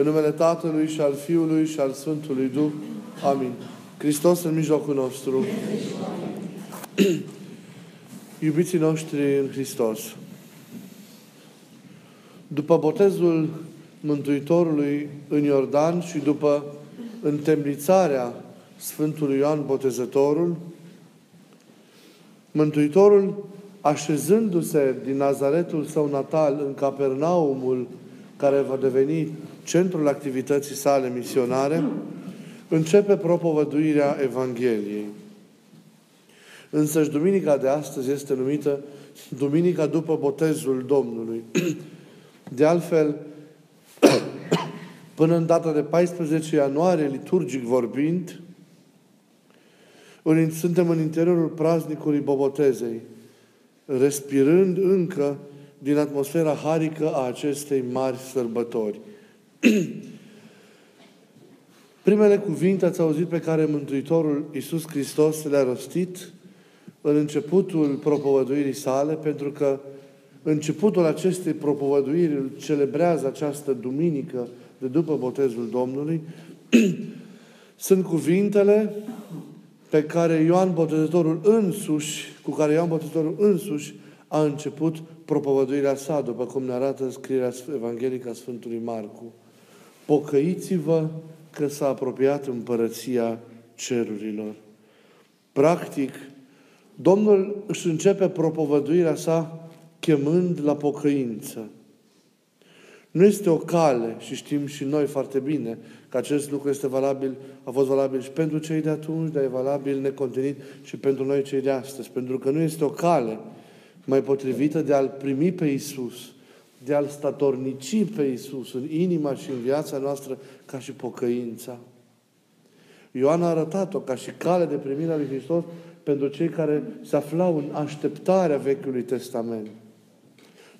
În numele Tatălui și al Fiului și al Sfântului Duh. Amin. Hristos în mijlocul nostru. Iubiții noștri în Hristos. După botezul Mântuitorului în Iordan și după întemnițarea Sfântului Ioan Botezătorul, Mântuitorul, așezându-se din Nazaretul său natal în Capernaumul, care va deveni centrul activității sale misionare, începe propovăduirea Evangheliei. Însăși duminica de astăzi este numită Duminica după botezul Domnului. De altfel, până în data de 14 ianuarie, liturgic vorbind, suntem în interiorul praznicului Bobotezei, respirând încă din atmosfera harică a acestei mari sărbători. Primele cuvinte ați auzit pe care Mântuitorul Iisus Hristos le-a rostit în începutul propovăduirii sale, pentru că începutul acestei propovăduiri îl celebrează această duminică de după botezul Domnului, sunt cuvintele pe care Ioan Botezătorul însuși, cu care Ioan Botezătorul însuși a început propovăduirea sa, după cum ne arată scrierea evanghelică a Sfântului Marcu. Pocăiți-vă că s-a apropiat împărăția cerurilor. Practic, Domnul își începe propovăduirea sa chemând la pocăință. Nu este o cale, și știm și noi foarte bine, că acest lucru este valabil, a fost valabil și pentru cei de atunci, dar e valabil necontenit și pentru noi cei de astăzi. Pentru că nu este o cale mai potrivită de a-L primi pe Isus, de a-L statornici pe Isus în inima și în viața noastră ca și pocăința. Ioan a arătat-o ca și cale de primire a lui Hristos pentru cei care se aflau în așteptarea Vechiului Testament.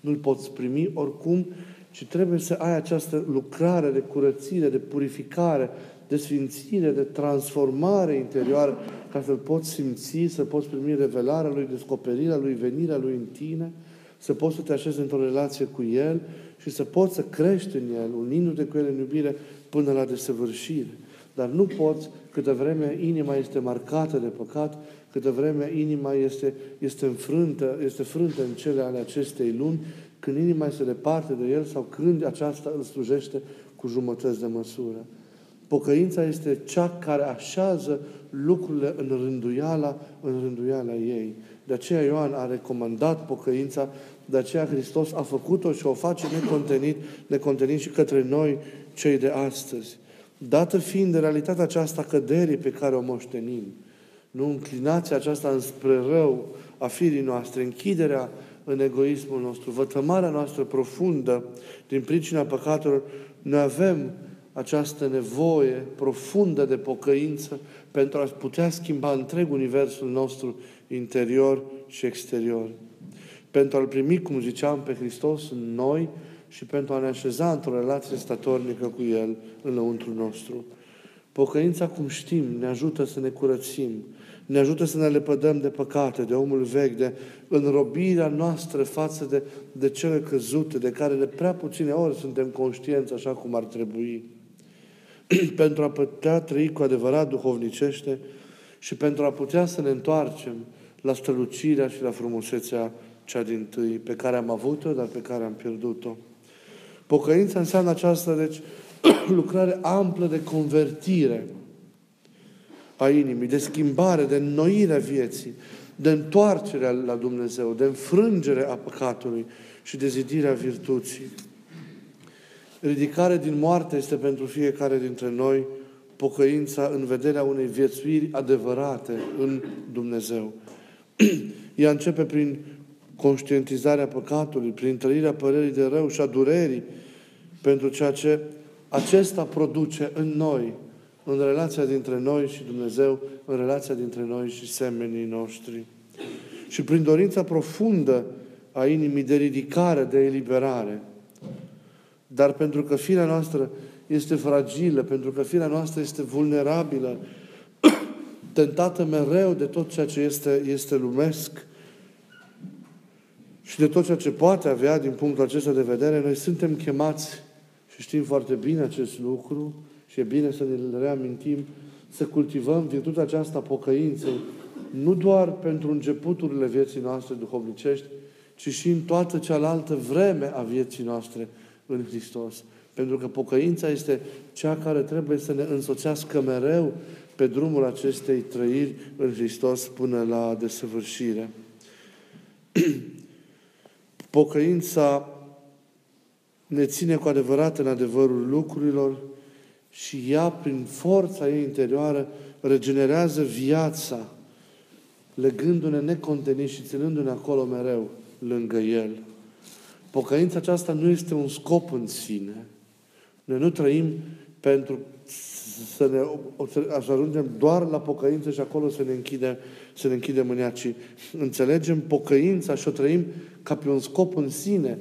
Nu-L poți primi oricum, ci trebuie să ai această lucrare de curățire, de purificare, de sfințire, de transformare interioară, ca să-L poți simți, să poți primi revelarea Lui, descoperirea Lui, venirea Lui în tine, să poți să te așezi într-o relație cu El și să poți să crești în El, unindu-te cu El în iubire până la desăvârșire. Dar nu poți câtă vreme inima este marcată de păcat, câtă vreme inima este, este înfrântă, este frântă în cele ale acestei luni, când inima este departe de El sau când aceasta îl slujește cu jumătăți de măsură. Pocăința este cea care așează lucrurile în rânduiala, în rânduiala ei. De aceea Ioan a recomandat pocăința, de aceea Hristos a făcut-o și o face necontenit, necontenit și către noi, cei de astăzi. Dată fiind de realitatea aceasta căderii pe care o moștenim, nu înclinația aceasta înspre rău a firii noastre, închiderea în egoismul nostru, vătămarea noastră profundă din pricina păcatelor, noi avem această nevoie profundă de pocăință pentru a putea schimba întreg universul nostru interior și exterior. Pentru a-L primi, cum ziceam, pe Hristos în noi și pentru a ne așeza într-o relație statornică cu El înăuntru nostru. Pocăința, cum știm, ne ajută să ne curățim, ne ajută să ne lepădăm de păcate, de omul vechi, de înrobirea noastră față de, de cele căzute, de care de prea puține ori suntem conștienți așa cum ar trebui. pentru a putea trăi cu adevărat duhovnicește și pentru a putea să ne întoarcem la strălucirea și la frumusețea cea din tâi, pe care am avut-o, dar pe care am pierdut-o. Pocăința înseamnă această, deci, lucrare amplă de convertire a inimii, de schimbare, de înnoire a vieții, de întoarcere la Dumnezeu, de înfrângere a păcatului și de zidirea virtuții. Ridicare din moarte este pentru fiecare dintre noi pocăința în vederea unei viețuiri adevărate în Dumnezeu. Ea începe prin conștientizarea păcatului, prin trăirea părerii de rău și a durerii pentru ceea ce acesta produce în noi, în relația dintre noi și Dumnezeu, în relația dintre noi și semenii noștri. Și prin dorința profundă a inimii de ridicare, de eliberare. Dar pentru că firea noastră este fragilă, pentru că firea noastră este vulnerabilă, tentată mereu de tot ceea ce este, este lumesc și de tot ceea ce poate avea din punctul acesta de vedere, noi suntem chemați și Și știm foarte bine acest lucru și e bine să ne reamintim, să cultivăm virtutea aceasta pocăinței, nu doar pentru începuturile vieții noastre duhovnicești, ci și în toată cealaltă vreme a vieții noastre în Hristos. Pentru că pocăința este cea care trebuie să ne însoțească mereu pe drumul acestei trăiri în Hristos până la desăvârșire. Pocăința ne ține cu adevărat în adevărul lucrurilor și ea, prin forța ei interioară, regenerează viața, legându-ne necontenit și ținându-ne acolo mereu lângă El. Pocăința aceasta nu este un scop în sine. Noi nu trăim pentru să, ne, să ajungem doar la pocăință și acolo să ne închidem, să ne închidem în ea, ci înțelegem pocăința și o trăim ca pe un scop în sine,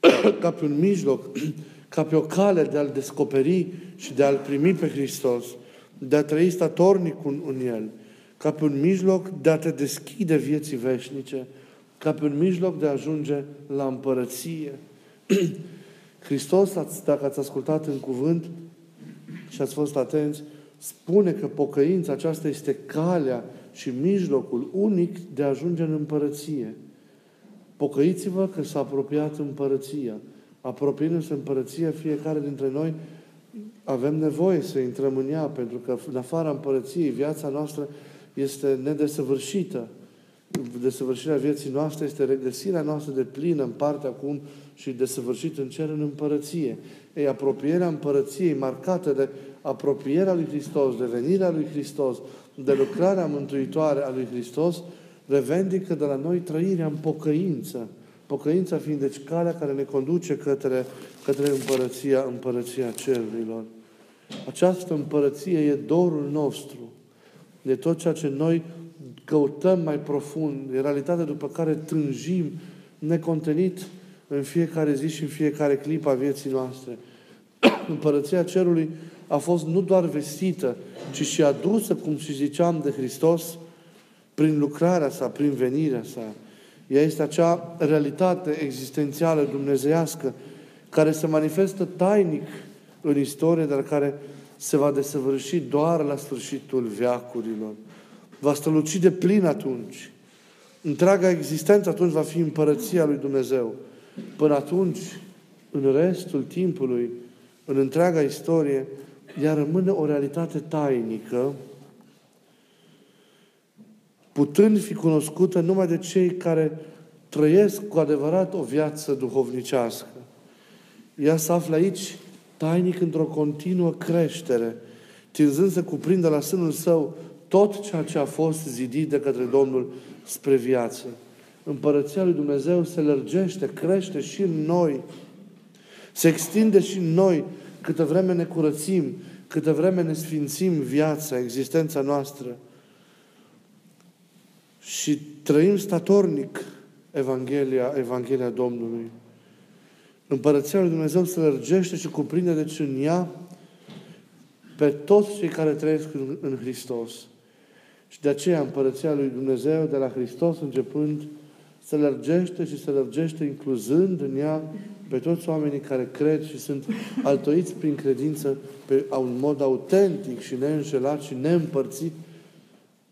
ca pe un mijloc, ca pe o cale de a-L descoperi și de a-L primi pe Hristos, de a trăi statornic în, în El, ca pe un mijloc de a te deschide vieții veșnice, ca pe un mijloc de a ajunge la împărăție. Hristos, dacă ați ascultat în cuvânt și ați fost atenți, spune că pocăința aceasta este calea și mijlocul unic de a ajunge în împărăție. Pocăiți-vă că s-a apropiat împărăția. Apropiindu-se împărăția, fiecare dintre noi avem nevoie să intrăm în ea, pentru că în afara împărăției viața noastră este nedesăvârșită. Desăvârșirea vieții noastre este regăsirea noastră de plină în partea acum și desăvârșit în cer în împărăție. Ei, apropierea împărăției marcată de apropierea lui Hristos, de venirea lui Hristos, de lucrarea mântuitoare a lui Hristos, revendică de la noi trăirea în pocăință. Pocăința fiind deci calea care ne conduce către, către împărăția, împărăția cerurilor. Această împărăție e dorul nostru. De tot ceea ce noi căutăm mai profund, e realitatea după care tânjim necontenit în fiecare zi și în fiecare clip a vieții noastre. Împărăția Cerului a fost nu doar vestită, ci și adusă, cum și ziceam, de Hristos prin lucrarea sa, prin venirea sa. Ea este acea realitate existențială dumnezeiască care se manifestă tainic în istorie, dar care se va desăvârși doar la sfârșitul veacurilor. Va străluci de plin atunci. Întreaga existență atunci va fi împărăția lui Dumnezeu. Până atunci, în restul timpului, în întreaga istorie, ea rămâne o realitate tainică, putând fi cunoscută numai de cei care trăiesc cu adevărat o viață duhovnicească. Ea se află aici tainic într-o continuă creștere, tinzând să cuprindă la sânul său tot ceea ce a fost zidit de către Domnul spre viață. Împărăția lui Dumnezeu se lărgește, crește și în noi, se extinde și în noi câtă vreme ne curățim, câtă vreme ne sfințim viața, existența noastră și trăim statornic Evanghelia, Evanghelia Domnului. Împărăția lui Dumnezeu se lărgește și cuprinde deci în ea pe toți cei care trăiesc în, în Hristos. Și de aceea împărăția lui Dumnezeu de la Hristos începând se lărgește și se lărgește incluzând în ea pe toți oamenii care cred și sunt altoiți prin credință pe un mod autentic și neînșelat și neîmpărțit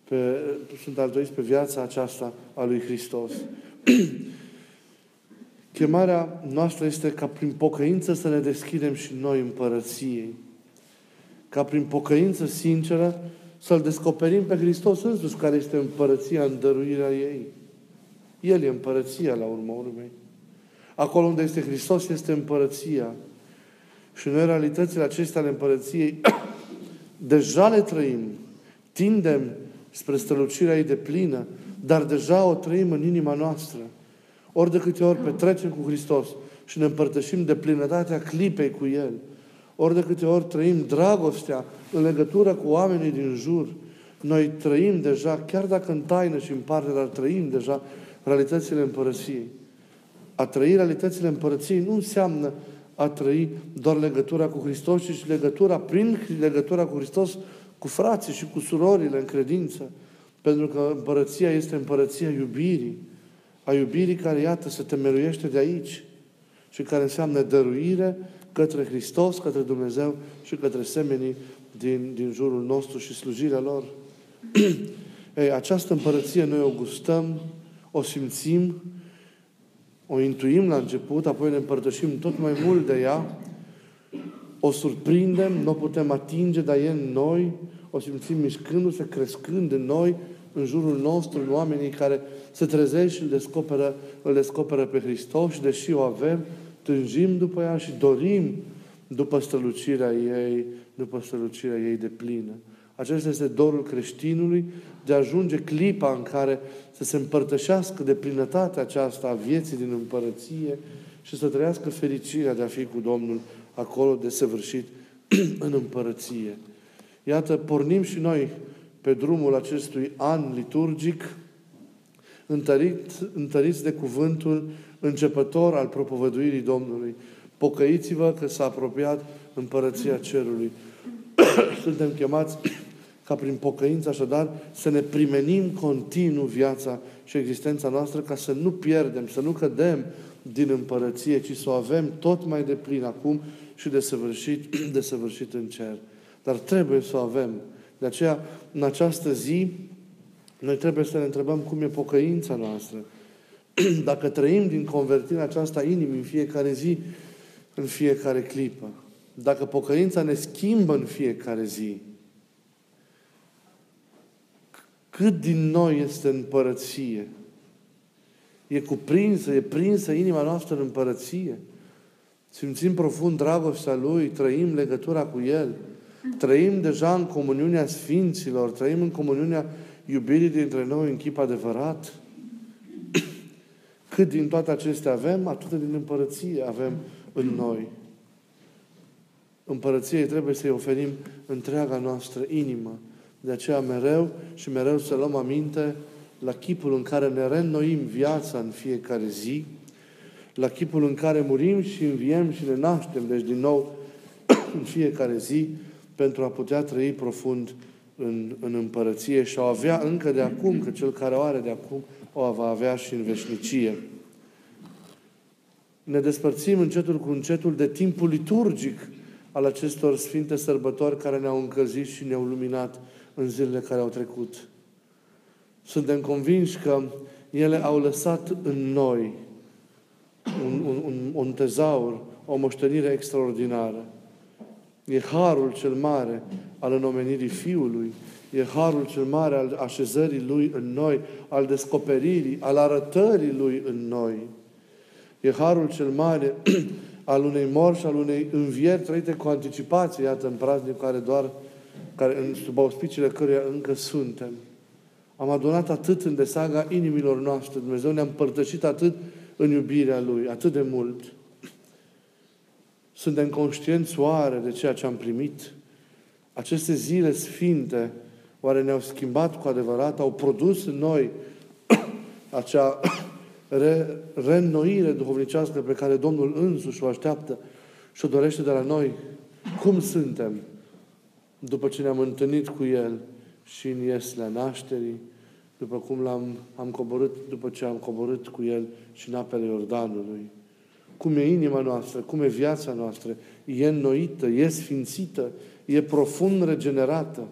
pe, sunt altoiți pe viața aceasta a lui Hristos. Chemarea noastră este ca prin pocăință să ne deschidem și noi împărăției. Ca prin pocăință sinceră să-L descoperim pe Hristos însuși, care este împărăția în dăruirea ei. El e împărăția la urmă urmei. Acolo unde este Hristos este împărăția. Și noi realitățile acestea ale împărăției deja le trăim. Tindem spre strălucirea ei de plină, dar deja o trăim în inima noastră. Ori de câte ori petrecem cu Hristos și ne împărtășim de plinătatea clipei cu El, ori de câte ori trăim dragostea în legătură cu oamenii din jur, noi trăim deja, chiar dacă în taină și în parte, dar trăim deja realitățile împărăției. A trăi realitățile împărăției nu înseamnă a trăi doar legătura cu Hristos, ci și legătura, prin legătura cu Hristos, cu frații și cu surorile în credință. Pentru că împărăția este împărăția iubirii. A iubirii care, iată, se temeluiește de aici și care înseamnă dăruire, către Hristos, către Dumnezeu și către semenii din, din jurul nostru și slujirea lor. Ei, această împărăție noi o gustăm, o simțim, o intuim la început, apoi ne împărtășim tot mai mult de ea, o surprindem, nu o putem atinge, dar e în noi, o simțim mișcându-se, crescând în noi, în jurul nostru, în oamenii care se trezesc și îl descoperă, îl descoperă pe Hristos și deși o avem, tânjim după ea și dorim după strălucirea ei, după strălucirea ei de plină. Acesta este dorul creștinului de a ajunge clipa în care să se împărtășească de plinătatea aceasta a vieții din împărăție și să trăiască fericirea de a fi cu Domnul acolo de săvârșit în împărăție. Iată, pornim și noi pe drumul acestui an liturgic, întărit, întăriți de cuvântul începător al propovăduirii Domnului. Pocăiți-vă că s-a apropiat împărăția cerului. Suntem chemați ca prin pocăință, așadar, să ne primenim continuu viața și existența noastră ca să nu pierdem, să nu cădem din împărăție, ci să o avem tot mai de plin acum și de săvârșit, de săvârșit în cer. Dar trebuie să o avem. De aceea, în această zi, noi trebuie să ne întrebăm cum e pocăința noastră. Dacă trăim din convertirea aceasta inimii în fiecare zi, în fiecare clipă. Dacă pocăința ne schimbă în fiecare zi, cât din noi este împărăție? E cuprinsă, e prinsă inima noastră în împărăție. Simțim profund dragostea Lui, trăim legătura cu El, trăim deja în comuniunea Sfinților, trăim în comuniunea iubirii dintre noi în chip adevărat. Cât din toate acestea avem, atât din împărăție avem în noi. Împărăției trebuie să-i oferim întreaga noastră inimă. De aceea mereu și mereu să luăm aminte la chipul în care ne reînnoim viața în fiecare zi, la chipul în care murim și înviem și ne naștem, deci din nou în fiecare zi, pentru a putea trăi profund în, în împărăție și o avea încă de acum, că cel care o are de acum o va avea și în veșnicie. Ne despărțim încetul cu încetul de timpul liturgic al acestor sfinte sărbători care ne-au încălzit și ne-au luminat în zilele care au trecut. Suntem convinși că ele au lăsat în noi un, un, un, un tezaur, o moștenire extraordinară. E harul cel mare al înomenirii Fiului, e harul cel mare al așezării Lui în noi, al descoperirii, al arătării Lui în noi. E harul cel mare al unei morți și al unei învieri trăite cu anticipație, iată, în praznic care doar, care, în, sub auspiciile căruia încă suntem. Am adunat atât în desaga inimilor noastre. Dumnezeu ne-a împărtășit atât în iubirea Lui, atât de mult. Suntem conștienți oare de ceea ce am primit? Aceste zile sfinte, oare ne-au schimbat cu adevărat? Au produs în noi acea re, reînnoire duhovnicească pe care Domnul însuși o așteaptă și o dorește de la noi? Cum suntem după ce ne-am întâlnit cu El și în ieslea nașterii, după cum l-am am coborât, după ce am coborât cu El și în apele Iordanului? Cum e inima noastră, cum e viața noastră, e înnoită, e sfințită, e profund regenerată.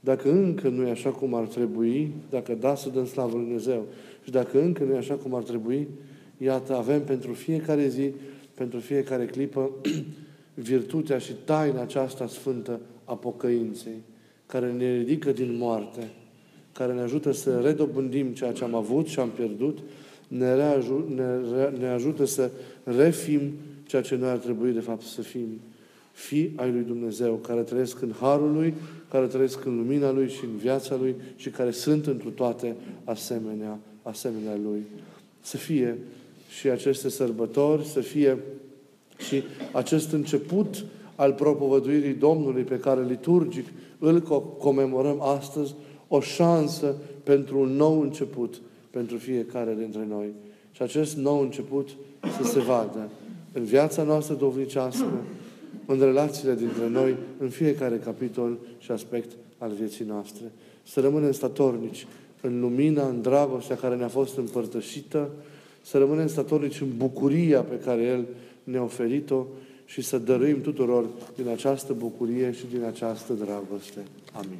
Dacă încă nu e așa cum ar trebui, dacă da să dăm slavă Lui Dumnezeu, și dacă încă nu e așa cum ar trebui, iată, avem pentru fiecare zi, pentru fiecare clipă, virtutea și taina aceasta sfântă a pocăinței, care ne ridică din moarte, care ne ajută să redobândim ceea ce am avut și am pierdut, ne, reaju- ne, ne ajută să refim ceea ce noi ar trebui de fapt să fim. Fii ai lui Dumnezeu, care trăiesc în Harul Lui, care trăiesc în lumina Lui și în viața Lui și care sunt întru toate asemenea, asemenea Lui. Să fie și aceste sărbători, să fie și acest început al propovăduirii Domnului pe care liturgic îl comemorăm astăzi, o șansă pentru un nou început pentru fiecare dintre noi. Și acest nou început să se vadă în viața noastră dovnicească, în relațiile dintre noi, în fiecare capitol și aspect al vieții noastre. Să rămânem statornici în lumina, în dragostea care ne-a fost împărtășită, să rămânem statornici în bucuria pe care El ne-a oferit-o și să dăruim tuturor din această bucurie și din această dragoste. Amin.